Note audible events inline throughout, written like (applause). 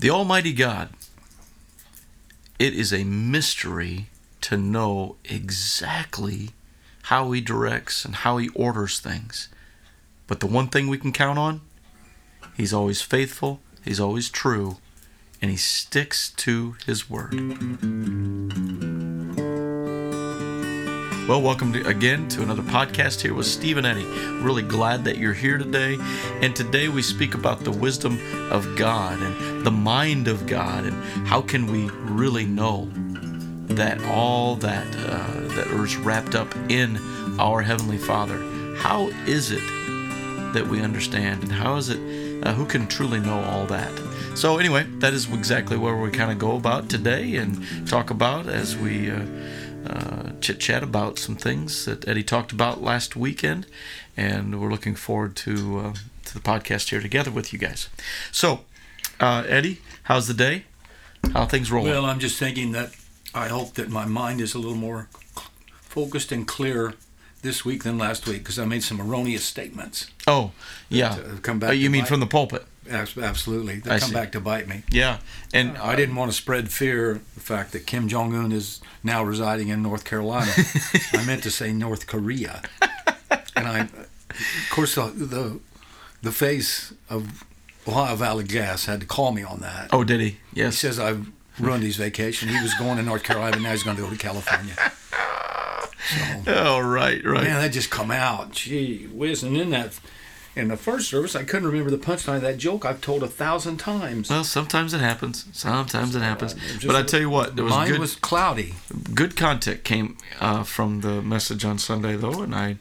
The Almighty God. It is a mystery to know exactly how He directs and how He orders things. But the one thing we can count on, He's always faithful, He's always true, and He sticks to His word. Well, welcome to, again to another podcast here with Steve and Eddie. Really glad that you're here today. And today we speak about the wisdom of God and the mind of God and how can we really know that all that uh, that is wrapped up in our heavenly Father. How is it that we understand, and how is it? Uh, who can truly know all that? So anyway, that is exactly where we kind of go about today and talk about as we. Uh, uh, chit chat about some things that Eddie talked about last weekend, and we're looking forward to uh, to the podcast here together with you guys. So, uh, Eddie, how's the day? How things rolling? Well, I'm just thinking that I hope that my mind is a little more focused and clear this week than last week because I made some erroneous statements. Oh, yeah. come back. Uh, you mean from the pulpit? Absolutely, they I come see. back to bite me. Yeah, and I didn't want to spread fear. The fact that Kim Jong Un is now residing in North Carolina. (laughs) I meant to say North Korea, and I, of course, the the, the face of Ohio Valley Gas had to call me on that. Oh, did he? Yes. He says I've ruined his vacation. He was going to North Carolina, but now he's going to go to California. (laughs) So, Oh, right, right. man, that just come out. Gee whiz! And in that, in the first service, I couldn't remember the punchline of that joke I've told a thousand times. Well, sometimes it happens. Sometimes it happens. Just- But I tell you what, there was Mine good, was cloudy. good content came uh, from the message on Sunday, though, and I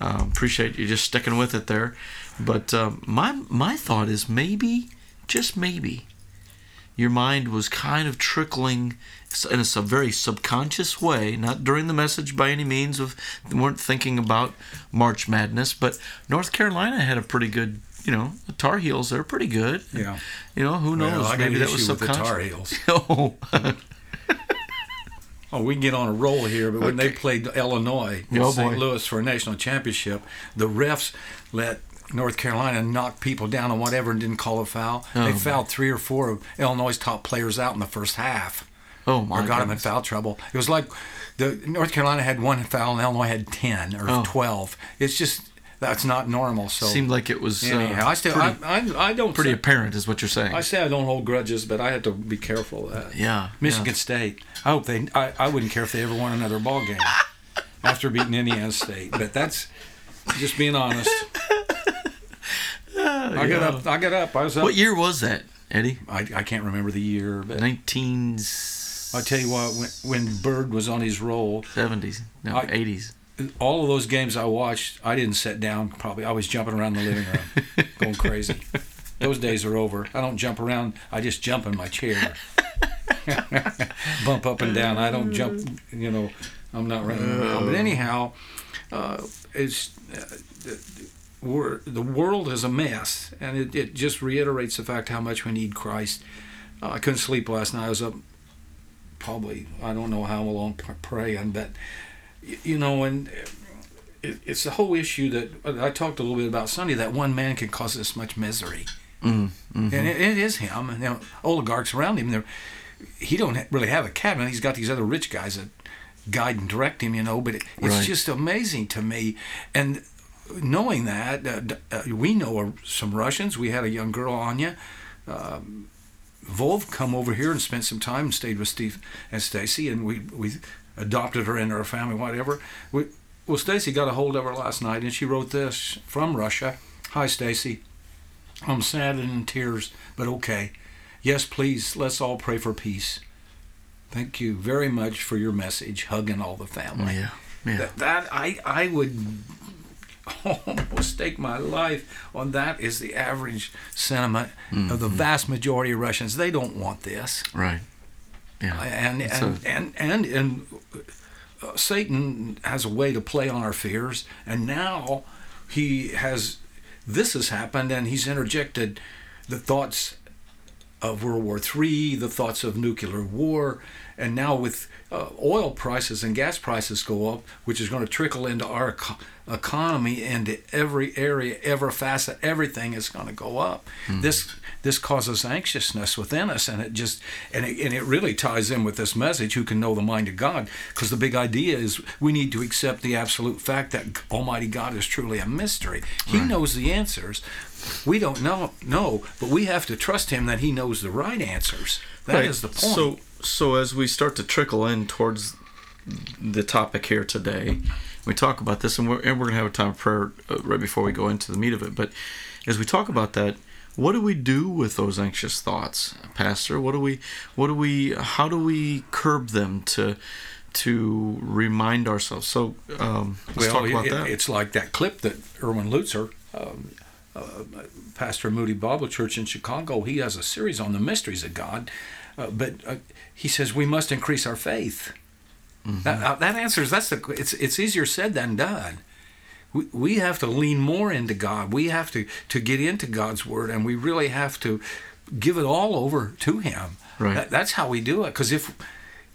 uh, appreciate you just sticking with it there. But um, my my thought is maybe, just maybe, your mind was kind of trickling in a sub- very subconscious way, not during the message by any means. Of weren't thinking about March Madness, but North Carolina had a pretty good. You know, the Tar Heels, they're pretty good. Yeah. You know, who knows? Well, Maybe that was issue with the subconscious. Tar Heels. (laughs) oh, (laughs) Oh, we can get on a roll here, but when they played Illinois in Oh, St. boy. Louis for a national championship, the refs let North Carolina knocked people down on whatever and didn't call a foul. Oh, they fouled three or four of Illinois' top players out in the first half, oh my or got them in foul trouble. It was like the North Carolina had one foul and Illinois had ten or Oh. twelve. It's just that's not normal. So Seemed like it was uh, anyhow, I still pretty, I, I, I don't pretty say, apparent, is what you're saying. I say I don't hold grudges, but I have to be careful of that. yeah, Michigan State. I hope they. I, I wouldn't care if they ever won another ball game (laughs) after beating Indiana State. But that's just being honest. (laughs) I got up. I got up. I was up. What year was that, Eddie? I, I can't remember the year, but Nineteen. I tell you what, when, when Bird was on his roll, Seventies, no, I- eighties. all of those games I watched, I didn't sit down. Probably I was jumping around the living room, (laughs) going crazy. Those days are over. I don't jump around. I just jump in my chair, (laughs) bump up and down. I don't jump. You know, I'm not running around. But anyhow, uh, it's uh, the, world is a mess, and it, it just reiterates the fact how much we need Christ. Uh, I couldn't sleep last night. I was up probably I don't know how long praying, but you know, and it, it's the whole issue that I talked a little bit about Sunday. That one man can cause this much misery, Mm, mhm. and it, it is him. And you know, oligarchs around him. They're, he don't really have a cabinet. He's got these other rich guys that guide and direct him. You know, but it, it's Right. just amazing to me. And knowing that, uh, uh, we know some Russians. We had a young girl, Anya. Um, Volv come over here and spent some time and stayed with Steve and Stacy, and we we adopted her into our family, whatever. We, well, Stacy got a hold of her last night, and she wrote this from Russia. Hi, Stacy. I'm sad and in tears, but okay. Yes, please, let's all pray for peace. Thank you very much for your message, hugging all the family. yeah, yeah. That, that I I would almost stake my life on that is the average sentiment of the vast majority of Russians. They don't want this, right. Yeah. and and, a- and and and uh, Satan has a way to play on our fears, and now he has this has happened, and he's interjected the thoughts of World War III, the thoughts of nuclear war, and now with uh, oil prices and gas prices go up, which is going to trickle into our eco- economy into every area, every facet, everything is going to go up. This this causes anxiousness within us, and it just and it, and it really ties in with this message: who can know the mind of God? Because the big idea is we need to accept the absolute fact that Almighty God is truly a mystery. He knows the answers. We don't know, know, but we have to trust Him that He knows the right answers. That is the point. So, so as we start to trickle in towards the topic here today, we talk about this, and we're, and we're going to have a time of prayer uh, right before we go into the meat of it. But as we talk about that, what do we do with those anxious thoughts, Pastor? What do we, what do we, how do we curb them to, to remind ourselves? So um, let's well, talk about it- that. it's like that clip that Erwin Lutzer, um, uh, pastor Moody Bible Church in Chicago, he has a series on the mysteries of God. Uh, but uh, he says we must increase our faith. Mm-hmm. That, uh, that answers that's the it's it's easier said than done. We, we have to lean more into God. We have to to get into God's word, and we really have to give it all over to Him. Right. That, that's how we do it. Because if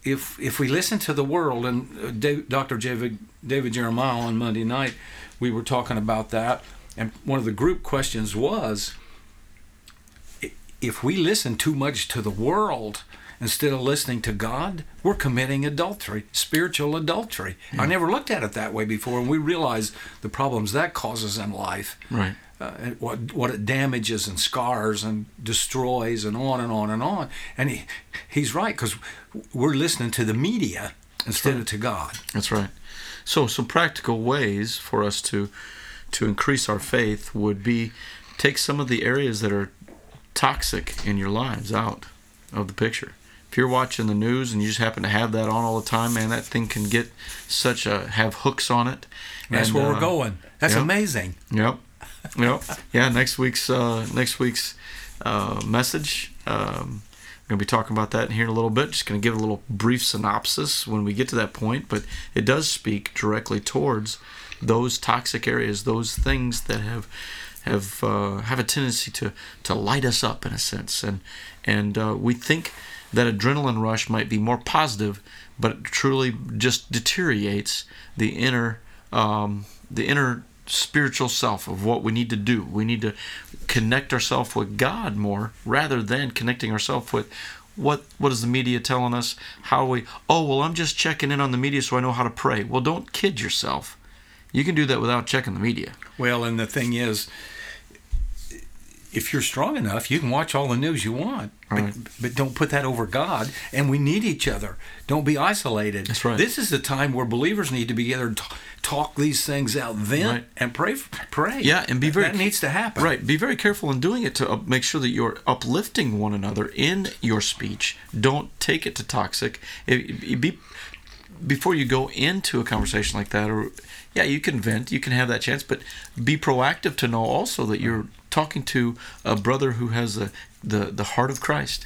if if we listen to the world, and uh, Dave, Dr. David David Jeremiah on Monday night, we were talking about that, and one of the group questions was, if we listen too much to the world instead of listening to God, we're committing adultery, spiritual adultery. I never looked at it that way before, and we realize the problems that causes in life right. uh, what what it damages and scars and destroys and on and on and on. And he, he's right because we're listening to the media instead of to God. That's right. So some practical ways for us to to increase our faith would be take some of the areas that are toxic in your lives out of the picture. If you're watching the news and you just happen to have that on all the time, man, that thing can get such a have hooks on it. That's And, where uh, we're going. That's yeah. amazing. Yep. Yep. (laughs) Yeah. Next week's uh, next week's uh, message. Um, we're gonna be talking about that in here in a little bit. Just gonna give a little brief synopsis when we get to that point, but it does speak directly towards those toxic areas, those things that have have uh, have a tendency to to light us up in a sense, and and uh, we think that adrenaline rush might be more positive, but it truly just deteriorates the inner um, the inner spiritual self of what we need to do. We need to connect ourselves with God more rather than connecting ourselves with what what is the media telling us? How we oh well I'm just checking in on the media so I know how to pray. Well don't kid yourself. You can do that without checking the media. Well, and the thing is, if you're strong enough, you can watch all the news you want. Right. But, but don't put that over God. And we need each other. Don't be isolated. That's right. This is the time where believers need to be together and t- talk these things out, vent, Right. and pray. Pray. Yeah, and be very That needs to happen. Right. Be very careful in doing it to uh, make sure that you're uplifting one another in your speech. Don't take it to toxic. It, it be before you go into a conversation like that, or yeah, you can vent, you can have that chance, but be proactive to know also that you're talking to a brother who has the the, the heart of Christ.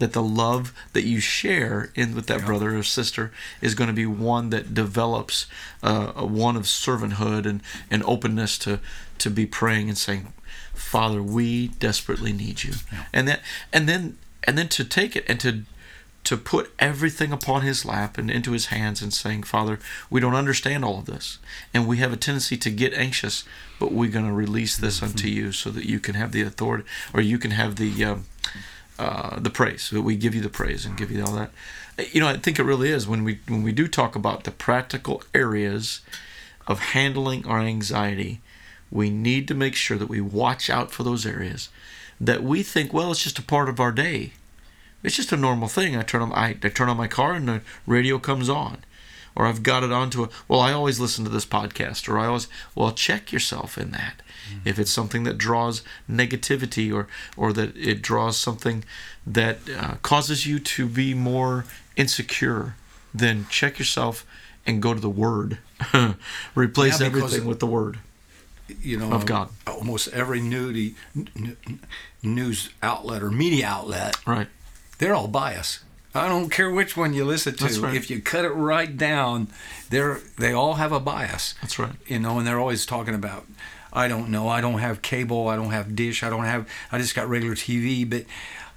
That the love that you share in with that brother or sister is going to be one that develops uh, a one of servanthood and, and openness to to be praying and saying, Father, we desperately need you, and that and then and then to take it and to to put everything upon his lap and into his hands and saying, Father, we don't understand all of this. And we have a tendency to get anxious, but we're going to release this unto you so that you can have the authority or you can have the. Um, uh, the praise that we give you the praise and give you all that you know i think it really is when we when we do talk about the practical areas of handling our anxiety we need to make sure that we watch out for those areas that we think well it's just a part of our day it's just a normal thing. I turn on i, I turn on my car and the radio comes on. Or i've got it onto a well i always listen to this podcast or i always well check yourself in that. If it's something that draws negativity or or that it draws something that uh, causes you to be more insecure then check yourself and go to the word. (laughs) Replace Yeah, everything with the word You know, Of God. Almost every nudie, n- n- news outlet or media outlet right they're all biased. I don't care which one you listen to. Right. If you cut it right down, they're they all have a bias. that's right You know, and they're always talking about. I don't know. I don't have cable. I don't have dish. I don't have. I just got regular TV. But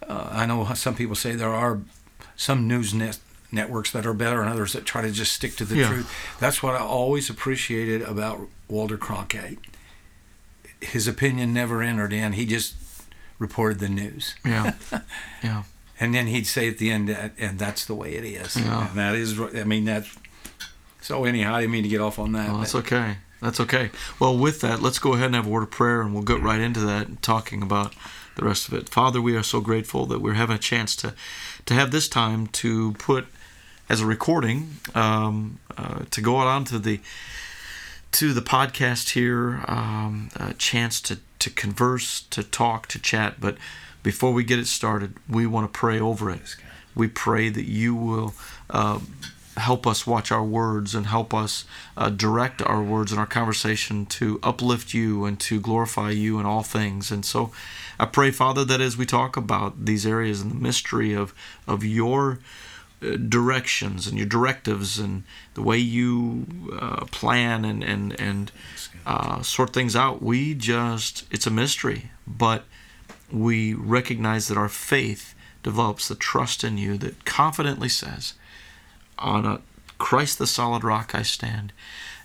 uh, I know some people say there are some news net networks that are better and others that try to just stick to the Yeah. truth. That's what I always appreciated about Walter Cronkite. His opinion never entered in. He just reported the news. Yeah. (laughs) Yeah. And then he'd say at the end, "Uh, and that's the way it is. Yeah. And that is, I mean, that's. So, anyhow, I didn't mean to get off on that. That's but- okay. That's okay. Well, with that, let's go ahead and have a word of prayer, and we'll get right into that, talking about the rest of it. Father, we are so grateful that we're having a chance to, to have this time to put as a recording, um, uh, to go out onto the to the podcast here, um, a chance to to converse, to talk, to chat. But before we get it started, we want to pray over it. We pray that you will. Uh, help us watch our words and help us uh, direct our words and our conversation to uplift you and to glorify you in all things. And so I pray, Father, that as we talk about these areas and the mystery of, of your uh, directions and your directives and the way you uh, plan and, and, and uh, sort things out, we just, it's a mystery. But we recognize that our faith develops the trust in you that confidently says, on a Christ the solid rock I stand.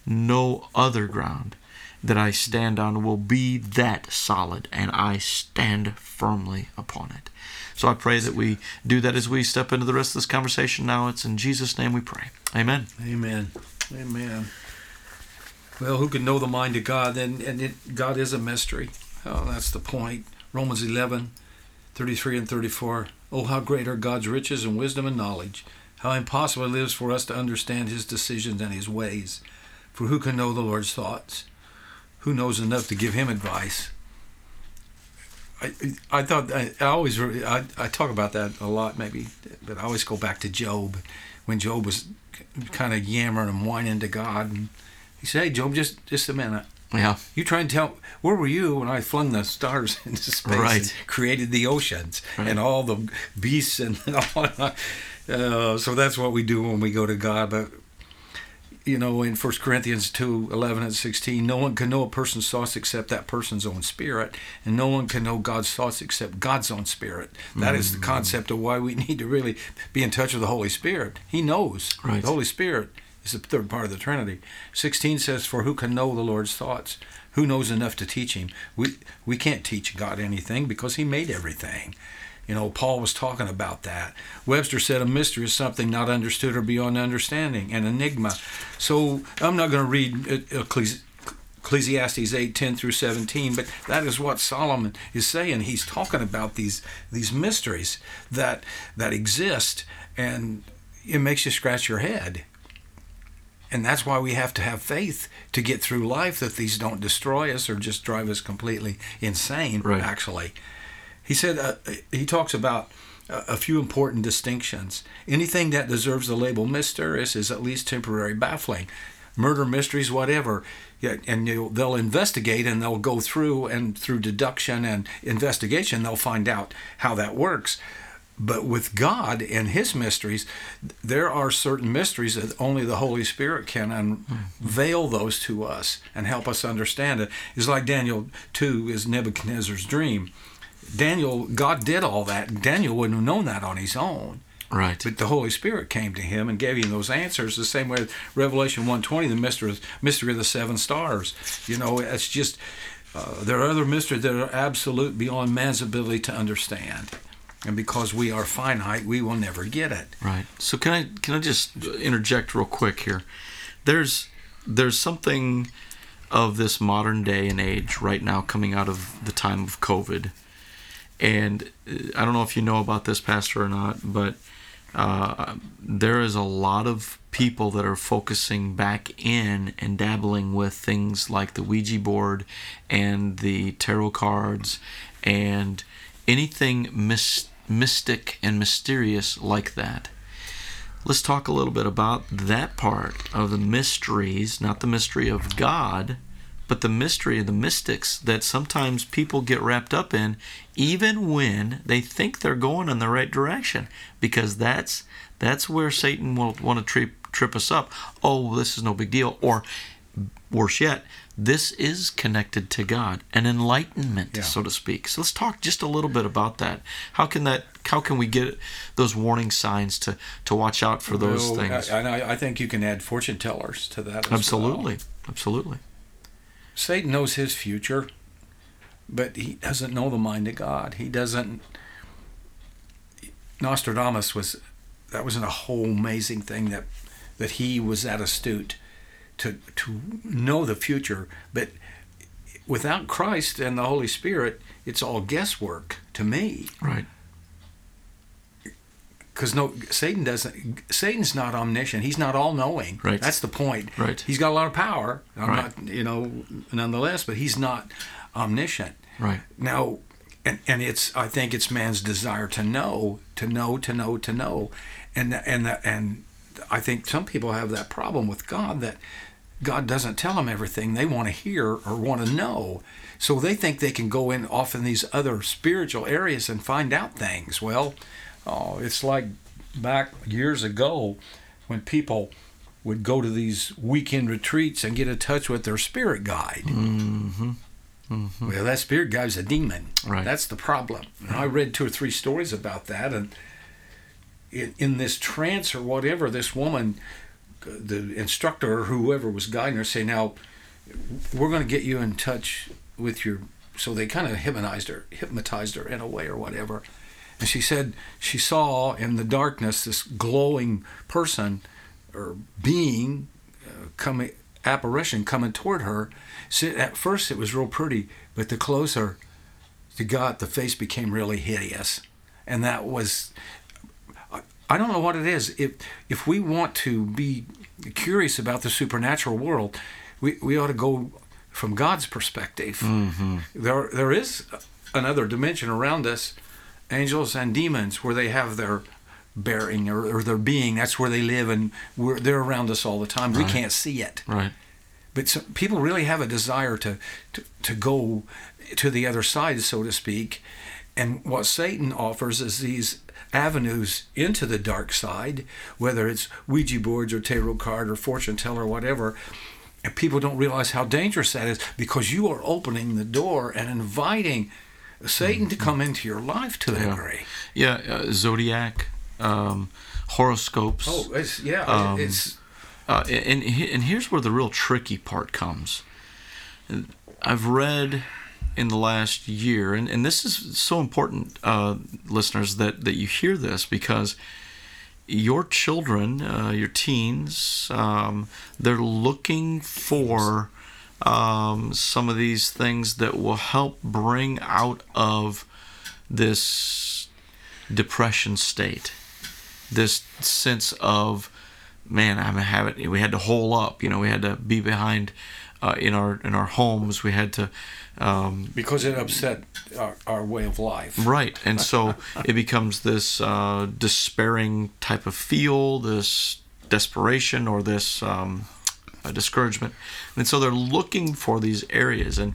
No other ground that I stand on will be that solid, and I stand firmly upon it. So I pray that we do that as we step into the rest of this conversation now. It's in Jesus' name we pray. Amen. Amen. Amen. Well, who can know the mind of God? And, and it, God is a mystery. Oh, that's the point. Romans 11, 33 and 34. Oh, how great are God's riches and wisdom and knowledge. How impossible it is for us to understand his decisions and his ways. For who can know the Lord's thoughts? Who knows enough to give him advice? I, I thought I, I always I, I talk about that a lot maybe, but I always go back to Job when Job was kind of yammering and whining to God, and he said, "Hey, Job, just just a minute. Yeah. You try and tell where were you when I flung the stars (laughs) into space Right. created the oceans Right. and all the beasts and (laughs) all." Uh, so that's what we do when we go to God, but. You know, in 1 Corinthians 2 11 and 16, no one can know a person's thoughts except that person's own spirit, and no one can know God's thoughts except God's own spirit. That is the concept of why we (laughs) need to really be in touch with the Holy Spirit. He knows. Right. The Holy Spirit is the third part of the Trinity. 16 says, For who can know the Lord's thoughts? Who knows enough to teach him? We, we can't teach God anything because he made everything. You know, Paul was talking about that. Webster said a mystery is something not understood or beyond understanding, an enigma. So I'm not going to read uh, Ecclesi- Ecclesiastes 8, 10 through 17, but that is what Solomon is saying. He's talking about these these mysteries that that exist, and it makes you scratch your head. And that's why we have to have faith to get through life that these don't destroy us or just drive us completely insane, Right. actually. He said, uh, he talks about a few important distinctions. Anything that deserves the label mysterious is at least temporary baffling. Murder mysteries, whatever. And they'll investigate and they'll go through, and through deduction and investigation, they'll find out how that works. But with God and His mysteries, there are certain mysteries that only the Holy Spirit can unveil those to us and help us understand it. It's like Daniel 2 is Nebuchadnezzar's dream. Daniel, God did all that. Daniel wouldn't have known that on his own. Right. But the Holy Spirit came to him and gave him those answers. The same way Revelation 120, the mystery, mystery of the seven stars. You know, it's just uh, there are other mysteries that are absolute beyond man's ability to understand. And because we are finite, we will never get it. Right. So can I can I just interject real quick here? There's there's something of this modern day and age right now coming out of the time of COVID, and uh, I don't know if you know about this, Pastor, or not, but uh, there is a lot of people that are focusing back in and dabbling with things like the Ouija board and the tarot cards and anything mys- mystic and mysterious like that. Let's talk a little bit about that part of the mysteries, not the mystery of God, but the mystery of the mystics that sometimes people get wrapped up in, even when they think they're going in the right direction, because that's that's where Satan will want to trip trip us up. Oh, this is no big deal, or worse yet, this is connected to God, an enlightenment, Yeah. so to speak. So let's talk just a little bit about that. How can that? How can we get those warning signs to to watch out for those things? And I, I think you can add fortune tellers to that. As well. absolutely, absolutely. Satan knows his future, but he doesn't know the mind of God. He doesn't. Nostradamus was that wasn't a whole amazing thing that that he was that astute to to know the future, but without Christ and the Holy Spirit, it's all guesswork to me. Right. Because no, Satan doesn't. Satan's not omniscient. He's not all knowing. Right. That's the point. Right. He's got a lot of power. I'm Right. not, you know, nonetheless, but he's not omniscient. Right. Now, and and it's I think it's man's desire to know, to know, to know, to know, and and and I think some people have that problem with God that God doesn't tell them everything they want to hear or want to know. So they think they can go in off in these other spiritual areas and find out things. Well, oh, it's like back years ago when people would go to these weekend retreats and get in touch with their spirit guide. Mm-hmm. Mm-hmm. Well, that spirit guy's a demon. Right. That's the problem. And I read two or three stories about that, and in, in this trance or whatever, this woman, the instructor or whoever was guiding her, say, "Now, we're going to get you in touch with your." So they kind of hypnotized her, hypnotized her in a way or whatever. And she said she saw in the darkness this glowing person or being uh, coming apparition coming toward her. So at first it was real pretty, but the closer she got, the face became really hideous, and that was. I- don't know what it is. If if we want to be curious about the supernatural world, we, we ought to go from God's perspective. Mm-hmm. There there is another dimension around us, angels and demons, where they have their bearing or, or their being. That's where they live, and we're, they're around us all the time. We can't see it. Right. But some, people really have a desire to, to to go to the other side, so to speak. And what Satan offers is these avenues into the dark side, whether it's Ouija boards or tarot card or fortune teller or whatever. And people don't realize how dangerous that is because you are opening the door and inviting Satan to come into your life to a Yeah. degree. Yeah. Uh, zodiac, um, horoscopes. Oh, it's yeah, Um, it's Uh, and and here's where the real tricky part comes. I've read in the last year, and, and this is so important, uh, listeners, that, that you hear this because your children, uh, your teens, um, they're looking for um, some of these things that will help bring out of this depression state, this sense of man, I'm having. We had to hole up. You know, we had to be behind uh, in our in our homes. We had to. Um, because it upset our, our way of life. Right, and so (laughs) it becomes this uh, despairing type of feel, this desperation, or this um, uh, discouragement, and so they're looking for these areas, and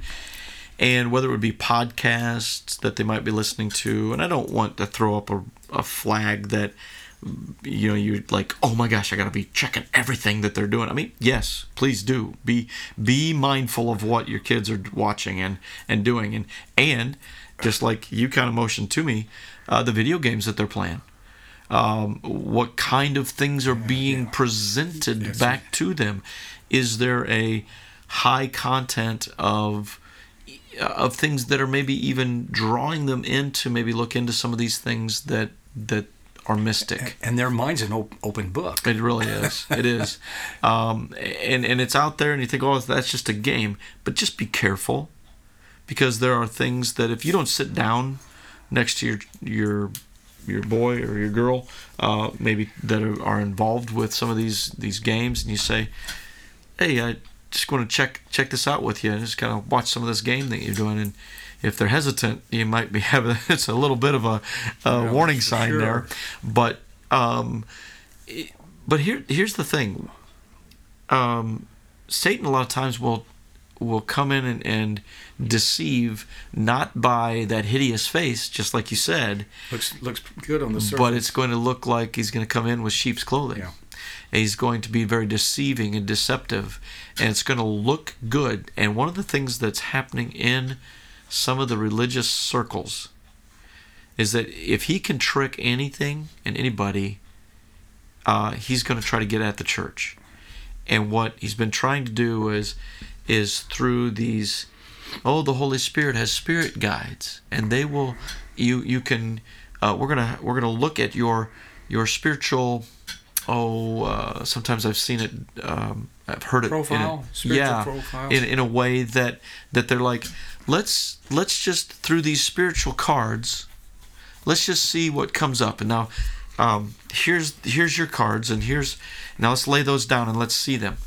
and whether it would be podcasts that they might be listening to, and I don't want to throw up a, a flag that you know you're like oh my gosh i gotta be checking everything that they're doing. I mean yes please do. Be be mindful of what your kids are watching and and doing. And and just like you kind of motioned to me uh, the video games that they're playing um, what kind of things are being presented back to them? Is there a high content of of things that are maybe even drawing them in to maybe look into some of these things that that are mystic And their mind's an op- open book. it really is. It is, (laughs) um, and and it's out there, and you think, oh, that's just a game. But just be careful, because there are things that if you don't sit down next to your your your boy or your girl, uh, maybe that are, are involved with some of these these games, and you say, hey, I just want to check check this out with you, and just kind of watch some of this game that you're doing, and if they're hesitant, you might be (laughs) having it's a little bit of a, a Yeah, warning sign sure. there, but um, but here here's the thing. Um, Satan a lot of times will will come in and, and deceive not by that hideous face, just like you said, looks looks good on the surface. but it's going to look like he's going to come in with sheep's clothing. Yeah. He's going to be very deceiving and deceptive, and it's going to look good. And one of the things that's happening in some of the religious circles is that if he can trick anything and anybody, uh, he's going to try to get at the church. And what he's been trying to do is is through these oh the Holy Spirit has spirit guides and they will you you can uh, we're gonna we're gonna look at your your spiritual oh uh, sometimes I've seen it um, I've heard it in a- Profile? Spiritual yeah profiles? in, in a way that that they're like let's let's just through these spiritual cards let's just see what comes up and now um, here's here's your cards and here's now let's lay those down and let's see them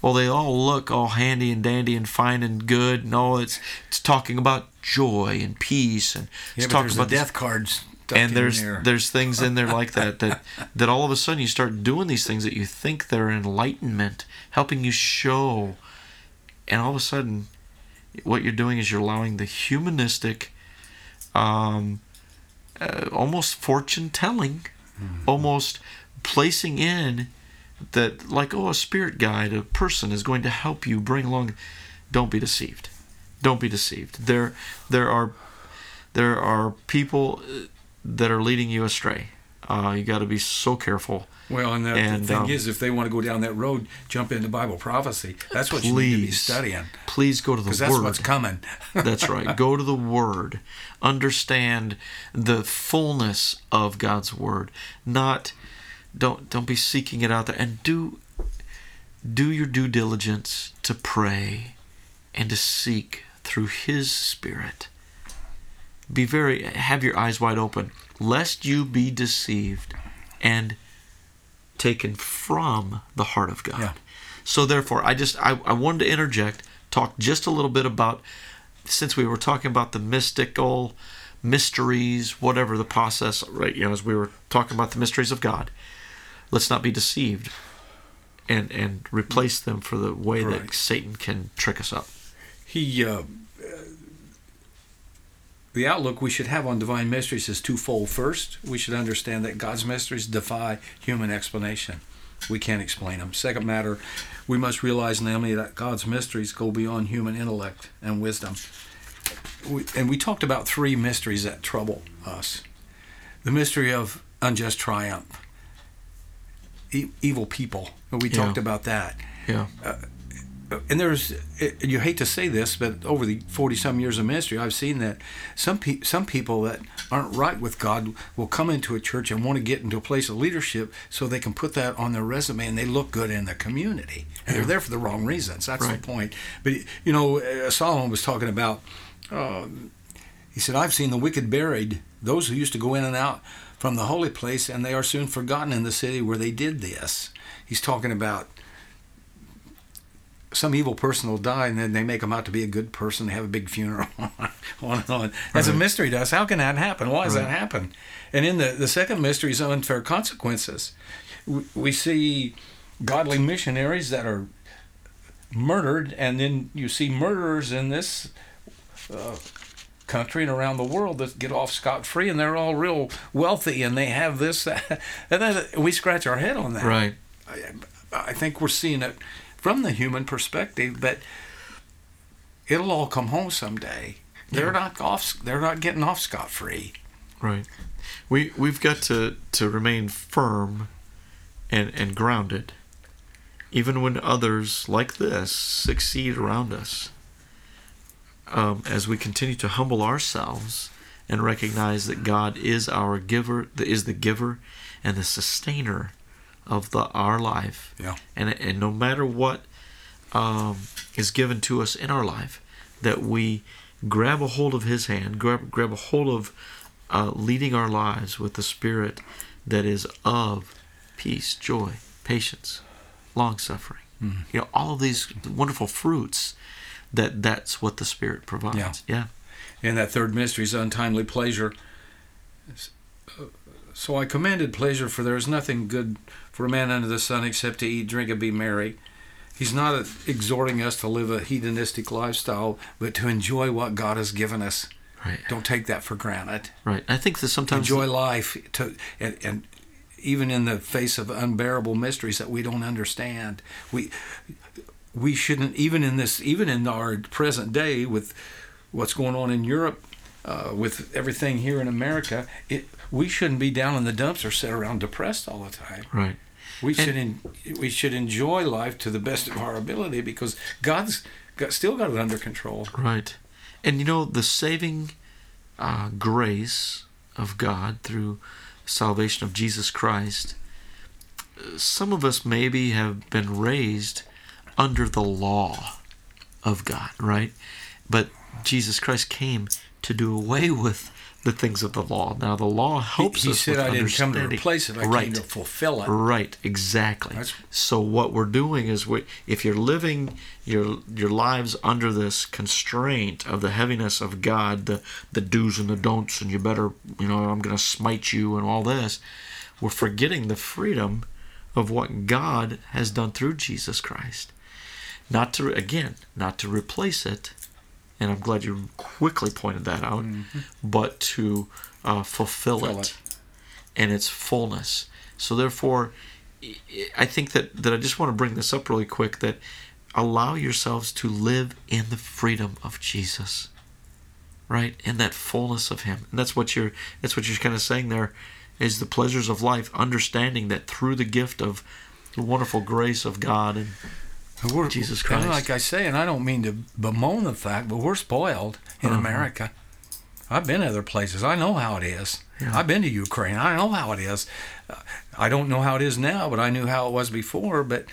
well they all look all handy and dandy and fine and good and all it's it's talking about joy and peace and yeah, it's but talking about the this- death cards. And there's there. there's things in there like that that (laughs) that all of a sudden you start doing these things that you think they're enlightenment helping you show and all of a sudden what you're doing is you're allowing the humanistic um, uh, almost fortune telling almost placing in that like oh a spirit guide a person is going to help you bring along don't be deceived. Don't be deceived. There there are there are people uh, that are leading you astray uh, you got to be so careful Well, and the, And, the thing um, is, if they want to go down that road, jump into Bible prophecy. That's what you need to be studying please go to the because that's word what's coming. (laughs) That's right. Go to the Word. Understand the fullness of God's Word. Not don't don't be seeking it out there and do do your due diligence to pray and to seek through His Spirit. Be very have your eyes wide open, lest you be deceived and taken from the heart of God. Yeah. So therefore, I just I, I wanted to interject, talk just a little bit about since we were talking about the mystical mysteries, whatever the process, right? You know, as we were talking about the mysteries of God, let's not be deceived and and replace them for the way Right. that Satan can trick us up. He, uh, the outlook we should have on divine mysteries is twofold. First, we should understand that God's mysteries defy human explanation. We can't explain them. Second matter, we must realize, namely, that God's mysteries go beyond human intellect and wisdom. We, and we talked about three mysteries that trouble us the mystery of unjust triumph, e- evil people. We Yeah. talked about that Yeah. Uh, and there's it, you hate to say this but over the 40 some years of ministry i've seen that some pe- some people that aren't right with god will come into a church and want to get into a place of leadership so they can put that on their resume and they look good in the community. And they're there for the wrong reasons that's Right. the point. But you know uh, solomon was talking about um, he said i've seen the wicked buried those who used to go in and out from the holy place and they are soon forgotten in the city where they did this. He's talking about some evil person will die and then they make them out to be a good person. They have a big funeral, (laughs) on and on. That's a mystery to us. How can that happen? Why does Right. that happen? And in the, the second mystery is unfair consequences. We, we see godly missionaries that are murdered, and then you see murderers in this uh, country and around the world that get off scot free, and they're all real wealthy, and they have this, that, (laughs) and then we scratch our head on that. Right. I, I think we're seeing it from the human perspective, but it'll all come home someday. They're Yeah. not off. They're not getting off scot free. Right. We we've got to to remain firm and and grounded even when others like this succeed around us. Um, as we continue to humble ourselves and recognize that God is our giver, that is the giver and the sustainer of the our life. Yeah. And and no matter what um, is given to us in our life, that we grab a hold of His hand, grab grab a hold of uh, leading our lives with the Spirit that is of peace, joy, patience, long suffering. You know, all of these wonderful fruits. That that's what the Spirit provides. Yeah. yeah. And that third mystery is untimely pleasure. So I commanded pleasure, for there is nothing good for a man under the sun except to eat, drink, and be merry. He's not exhorting us to live a hedonistic lifestyle, but to enjoy what God has given us. Right. Don't take that for granted. Right. I think that sometimes Enjoy life, to, and, and even in the face of unbearable mysteries that we don't understand, we we shouldn't even in this even in our present day with what's going on in Europe, uh, with everything here in America, it we shouldn't be down in the dumps or sit around depressed all the time. Right. We should en- we should enjoy life to the best of our ability because God's got, still got it under control. Right. And you know, the saving uh, grace of God through salvation of Jesus Christ, some of us maybe have been raised under the law of God, right? But Jesus Christ came to do away with the things of the law. Now, the law helps he us said, with "I didn't come to understanding." replace it. I right. came to fulfill it." Right, exactly. That's- so what we're doing is we if you're living your your lives under this constraint of the heaviness of God, the the do's and the don'ts and you better, you know, I'm going to smite you and all this, we're forgetting the freedom of what God has done through Jesus Christ. Not to again, not to replace it, and I'm glad you quickly pointed that out, but to uh, fulfill Fill it it. and its fullness. So therefore, I- I think that, that I just want to bring this up really quick that allow yourselves to live in the freedom of Jesus. Right? In that fullness of him. And that's what you're that's what you're kind of saying there is the pleasures of life, understanding that through the gift of the wonderful grace of God and We're, Jesus and Christ. like I say, and I don't mean to bemoan the fact, but we're spoiled in Uh-huh. America. I've been other places. I know how it is. Yeah. I've been to Ukraine. I know how it is. Uh, I don't know how it is now, but I knew how it was before. But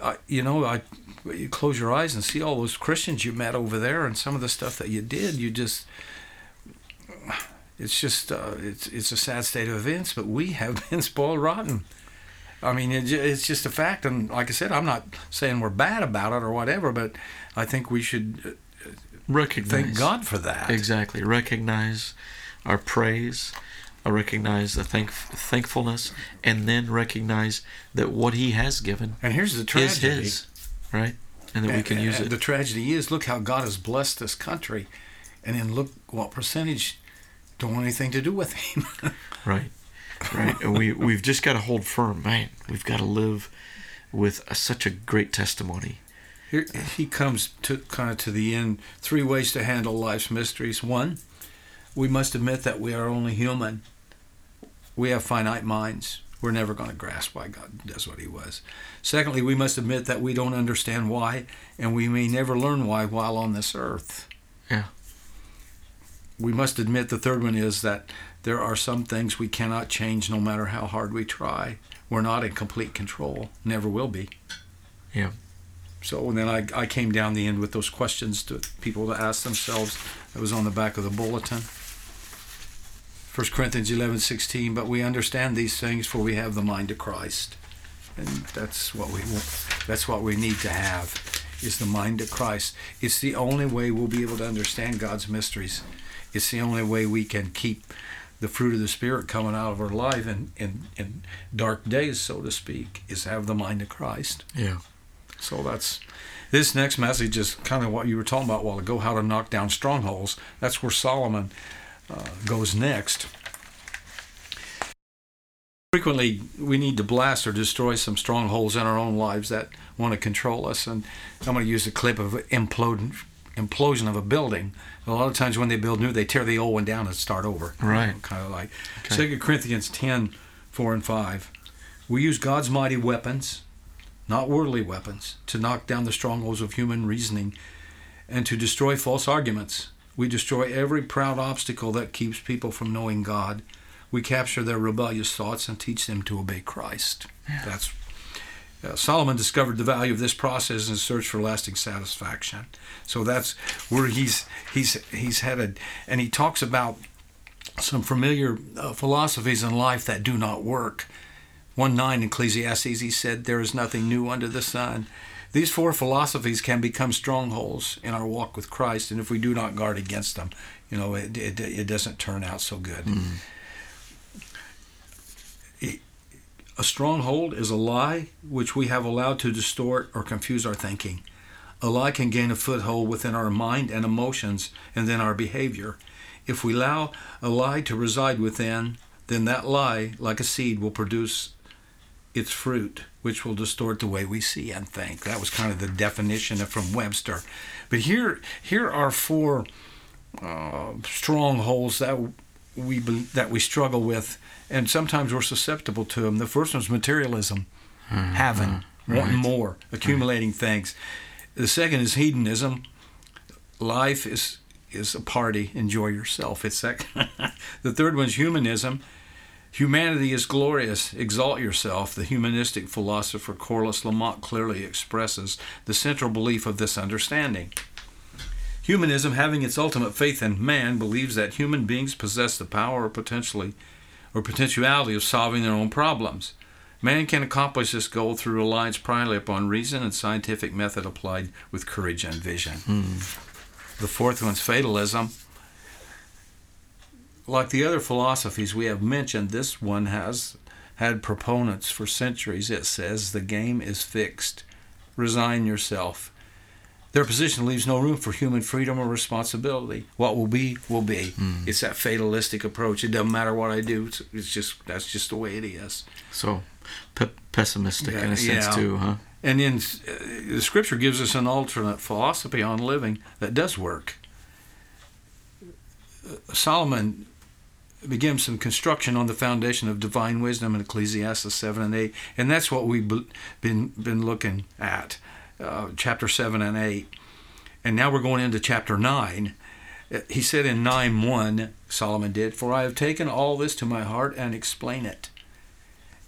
uh, you know, I you close your eyes and see all those Christians you met over there, and some of the stuff that you did. You just it's just uh, it's it's a sad state of events, but we have (laughs) been spoiled rotten. I mean, it, it's just a fact, and like I said, I'm not saying we're bad about it or whatever, but I think we should uh, recognize thank God for that. Exactly. Recognize our praise, uh, recognize the thank- thankfulness, and then recognize that what He has given And here's the is. His, right? And that we can And- use and it. The tragedy is, look how God has blessed this country, and then look what percentage don't want anything to do with Him. (laughs) Right. Right. and we we've just got to hold firm, man. We've got to live with a, such a great testimony. Here, he comes to kind of to the end. Three ways to handle life's mysteries. One, we must admit that we are only human. We have finite minds. We're never going to grasp why God does what He was. Secondly, we must admit that we don't understand why, and we may never learn why while on this earth. Yeah. We must admit the third one is that there are some things we cannot change no matter how hard we try. We're not in complete control, never will be. Yeah. So and then I, I came down the end with those questions to people to ask themselves. That was on the back of the bulletin. 1 Corinthians eleven sixteen. But we understand these things, for we have the mind of Christ, and that's what we want. That's what we need to have, is the mind of Christ. It's the only way we'll be able to understand God's mysteries. It's the only way we can keep the fruit of the Spirit coming out of our life in, in, in dark days, so to speak, is have the mind of Christ. Yeah. So that's this next message is kind of what you were talking about a while ago, how to knock down strongholds. That's where Solomon uh, goes next. Frequently, we need to blast or destroy some strongholds in our own lives that want to control us. And I'm going to use the clip of implode, implosion of a building. A lot of times when they build new, they tear the old one down and start over. Right. kind of like Okay. 2 Corinthians 10, 4 and 5. We use God's mighty weapons, not worldly weapons, to knock down the strongholds of human reasoning and to destroy false arguments. We destroy every proud obstacle that keeps people from knowing God. We capture their rebellious thoughts and teach them to obey Christ. That's uh, Solomon discovered the value of this process in his search for lasting satisfaction. So that's where he's he's he's headed, and he talks about some familiar uh, philosophies in life that do not work. 1 9 Ecclesiastes, he said, There is nothing new under the sun. These four philosophies can become strongholds in our walk with Christ, and if we do not guard against them, you know, it, it, it doesn't turn out so good. He- A stronghold is a lie which we have allowed to distort or confuse our thinking. A lie can gain a foothold within our mind and emotions and then our behavior. If we allow a lie to reside within, then that lie, like a seed, will produce its fruit, which will distort the way we see and think. That was kind of the definition from Webster. But here, here are four uh, strongholds that we that we struggle with, and sometimes we're susceptible to them. The first one's materialism, mm-hmm. having, right. wanting more, accumulating right. things. The second is hedonism. Life is is a party. Enjoy yourself. It's that. (laughs) the third one's humanism. Humanity is glorious. Exalt yourself. The humanistic philosopher Corliss Lamont clearly expresses the central belief of this understanding. Humanism, having its ultimate faith in man, believes that human beings possess the power or potentially or potentiality of solving their own problems. Man can accomplish this goal through reliance primarily upon reason and scientific method applied with courage and vision. Mm. The fourth one's fatalism. Like the other philosophies we have mentioned, this one has had proponents for centuries. It says the game is fixed. Resign yourself. Their position leaves no room for human freedom or responsibility. What will be, will be. Mm. It's that fatalistic approach. It doesn't matter what I do. It's, it's just that's just the way it is. So, p- pessimistic yeah, in a sense yeah. too, huh? And then uh, the scripture gives us an alternate philosophy on living that does work. Uh, Solomon begins some construction on the foundation of divine wisdom in Ecclesiastes 7 and 8, and that's what we've been been looking at uh, chapter 7 and 8. And now we're going into chapter 9. Uh, he said in 9 1, Solomon did, For I have taken all this to my heart and explain it.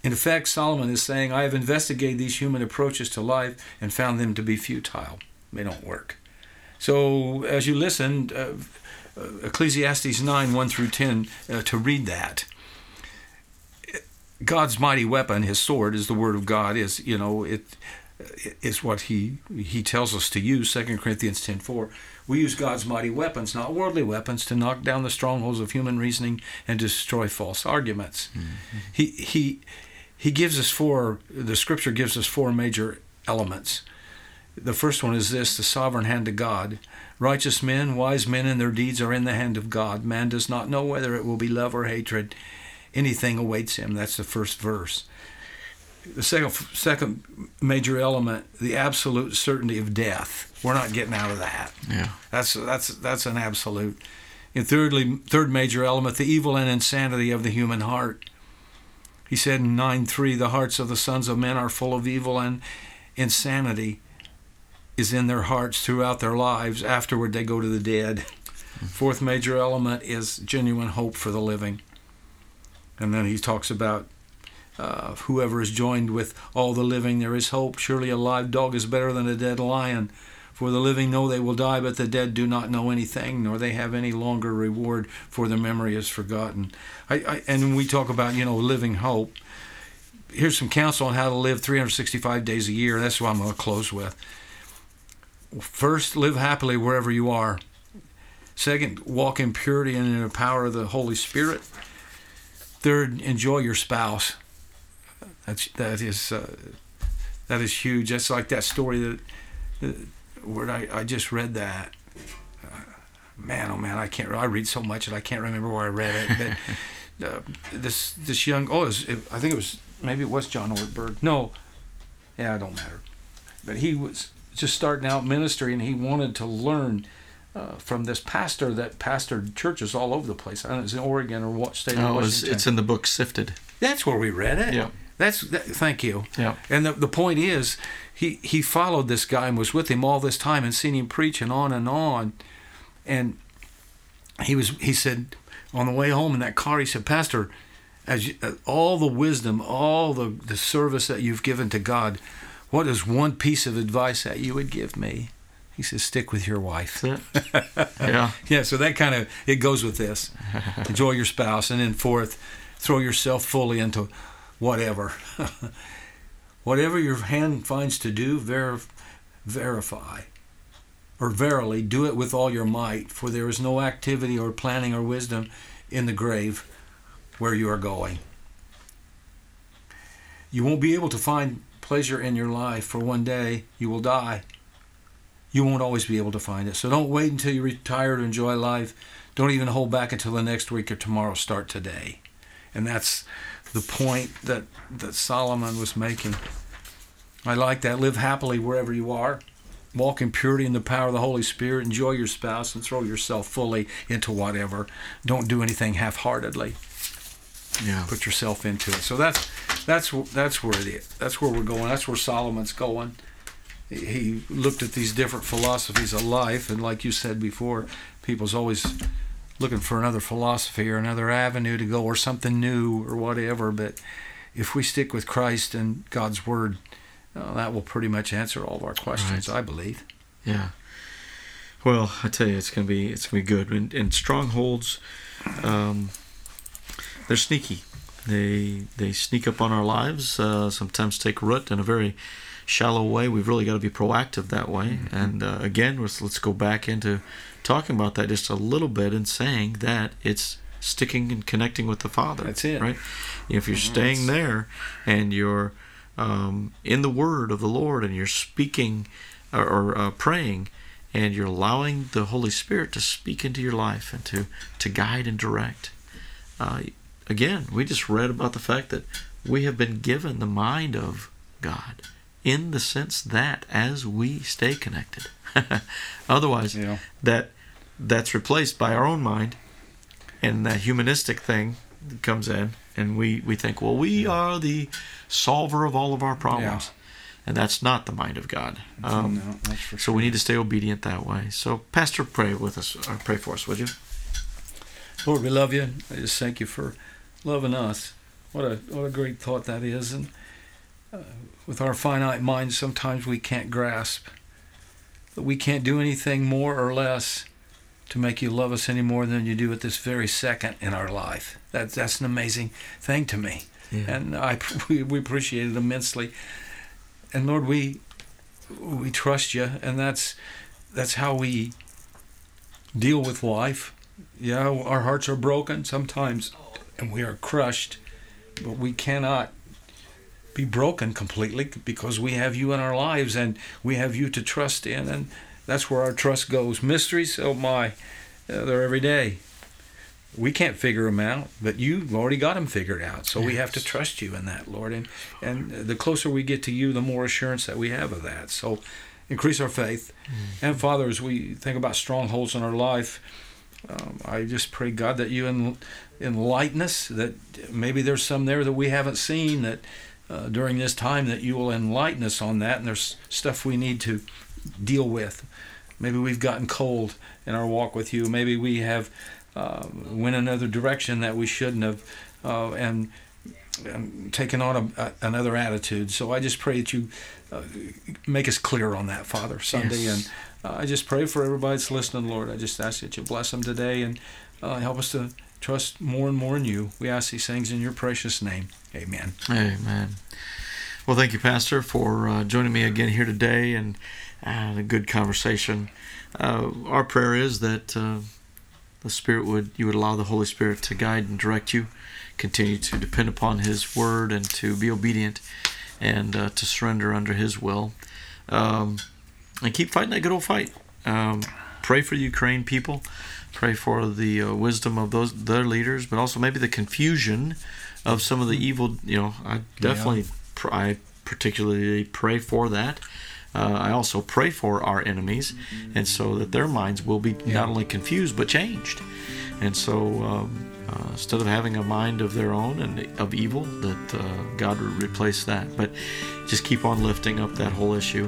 In effect, Solomon is saying, I have investigated these human approaches to life and found them to be futile. They don't work. So, as you listen, uh, uh Ecclesiastes 9 1 through 10, uh, to read that. God's mighty weapon, his sword, is the word of God. Is you know it is what he he tells us to use 2 corinthians 10.4 we use god's mighty weapons not worldly weapons to knock down the strongholds of human reasoning and destroy false arguments. Mm-hmm. he he he gives us four the scripture gives us four major elements. The first one is this the sovereign hand of god. Righteous men wise men and their deeds are in the hand of god. Man does not know whether it will be love or hatred. Anything awaits him. That's the first verse the second second major element, the absolute certainty of death. We're not getting out of that. Yeah, that's that's that's an absolute. And thirdly, third major element, the evil and insanity of the human heart. He said in nine three, the hearts of the sons of men are full of evil and insanity is in their hearts throughout their lives. Afterward, they go to the dead. Fourth major element is genuine hope for the living. And then he talks about uh, whoever is joined with all the living, there is hope. Surely a live dog is better than a dead lion. For the living know they will die, but the dead do not know anything, nor they have any longer reward, for their memory is forgotten. I, I, and we talk about, you know, living hope. Here's some counsel on how to live 365 days a year. That's what I'm going to close with. First, live happily wherever you are. Second, walk in purity and in the power of the Holy Spirit. Third, enjoy your spouse. That's that is uh, that is huge. That's like that story that, that where I, I just read that. Uh, man, oh man, I can't. I read so much that I can't remember where I read it. But (laughs) uh, this this young oh, it was, it, I think it was maybe it was John Ortberg. No, yeah, it don't matter. But he was just starting out ministry, and he wanted to learn. Uh, from this pastor that pastored churches all over the place. I don't know, it's in Oregon or what state? Oh, it's, it's in the book Sifted. That's where we read it. Yeah. That's that, thank you. Yeah. And the the point is, he he followed this guy and was with him all this time and seen him preaching on and on, and he was he said on the way home in that car he said, Pastor, as you, uh, all the wisdom, all the the service that you've given to God, what is one piece of advice that you would give me? He says, stick with your wife. (laughs) yeah. yeah. So that kind of it goes with this. (laughs) Enjoy your spouse, and then fourth, throw yourself fully into whatever. (laughs) whatever your hand finds to do, ver- verify. Or verily, do it with all your might, for there is no activity or planning or wisdom in the grave where you are going. You won't be able to find pleasure in your life for one day. You will die. You won't always be able to find it. So don't wait until you retire to enjoy life. Don't even hold back until the next week or tomorrow. Start today. And that's the point that, that Solomon was making. I like that. Live happily wherever you are. Walk in purity and the power of the Holy Spirit. Enjoy your spouse and throw yourself fully into whatever. Don't do anything half-heartedly. Yeah. Put yourself into it. So that's that's that's where it is. That's where we're going. That's where Solomon's going. He looked at these different philosophies of life, and like you said before, people's always looking for another philosophy or another avenue to go or something new or whatever. But if we stick with Christ and God's Word, uh, that will pretty much answer all of our questions, Right. I believe. Yeah. Well, I tell you, it's gonna be it's gonna be good. And, and strongholds, um, they're sneaky. They they sneak up on our lives. Uh, sometimes take root in a very shallow way. We've really got to be proactive that way. And uh, again, let's let's go back into talking about that just a little bit and saying that it's sticking and connecting with the Father. That's it. right? If you're staying there and you're um, in the Word of the Lord and you're speaking or, or uh, praying and you're allowing the Holy Spirit to speak into your life and to, to guide and direct. Uh, again, we just read about the fact that we have been given the mind of God in the sense that as we stay connected. (laughs) Otherwise, Yeah. that that's replaced by our own mind and that humanistic thing comes in and we, we think, well, we are the solver of all of our problems. And that's not the mind of God. Um, no, so we need to stay obedient that way. So, Pastor, pray with us, or pray for us, would you? Lord, we love you. I just thank you for loving us. What a what a great thought that is. And uh, with our finite minds, sometimes we can't grasp that we can't do anything more or less to make you love us any more than you do at this very second in our life. That's that's an amazing thing to me, Yeah. and I (laughs) we, we appreciate it immensely. And Lord, we we trust you, and that's that's how we deal with life. Yeah, our hearts are broken sometimes, and we are crushed, but we cannot be broken completely because we have you in our lives and we have you to trust in, and that's where our trust goes. Mysteries, oh my, uh, they're every day. We can't figure them out, but you've already got them figured out. So we have to trust you in that, Lord. And and the closer we get to you, the more assurance that we have of that. So increase our faith. And Father, as we think about strongholds in our life, um, I just pray, God, that you enlighten us, that maybe there's some there that we haven't seen, that uh, during this time that you will enlighten us on that, and there's stuff we need to deal with. Maybe we've gotten cold in our walk with you. Maybe we have uh, went another direction that we shouldn't have, uh, and, and taken on a, a, another attitude. So I just pray that you uh, make us clear on that, Father, Sunday. Yes. And uh, I just pray for everybody that's listening, Lord. I just ask that you bless them today and uh, help us to trust more and more in you. We ask these things in your precious name. Amen. Amen. Well, thank you, Pastor, for uh, joining me again here today and uh, a good conversation. Uh, our prayer is that uh, the Spirit would you would allow the Holy Spirit to guide and direct you, continue to depend upon His Word and to be obedient and uh, to surrender under His will, um, and keep fighting that good old fight. Um, pray for the Ukraine people. Pray for the uh, wisdom of those their leaders, but also maybe the confusion of some of the evil. You know, I definitely, pr- I particularly pray for that. Uh, I also pray for our enemies, and so that their minds will be not only confused but changed. And so, um, uh, instead of having a mind of their own and of evil, that uh, God would replace that. But just keep on lifting up that whole issue.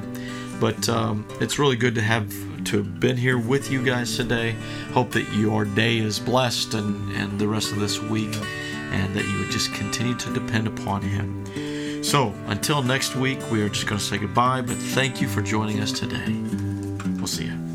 But um, it's really good to have to have been here with you guys today. Hope that your day is blessed and, and the rest of this week, and that you would just continue to depend upon Him. So until next week, we are just going to say goodbye, but thank you for joining us today. We'll see you.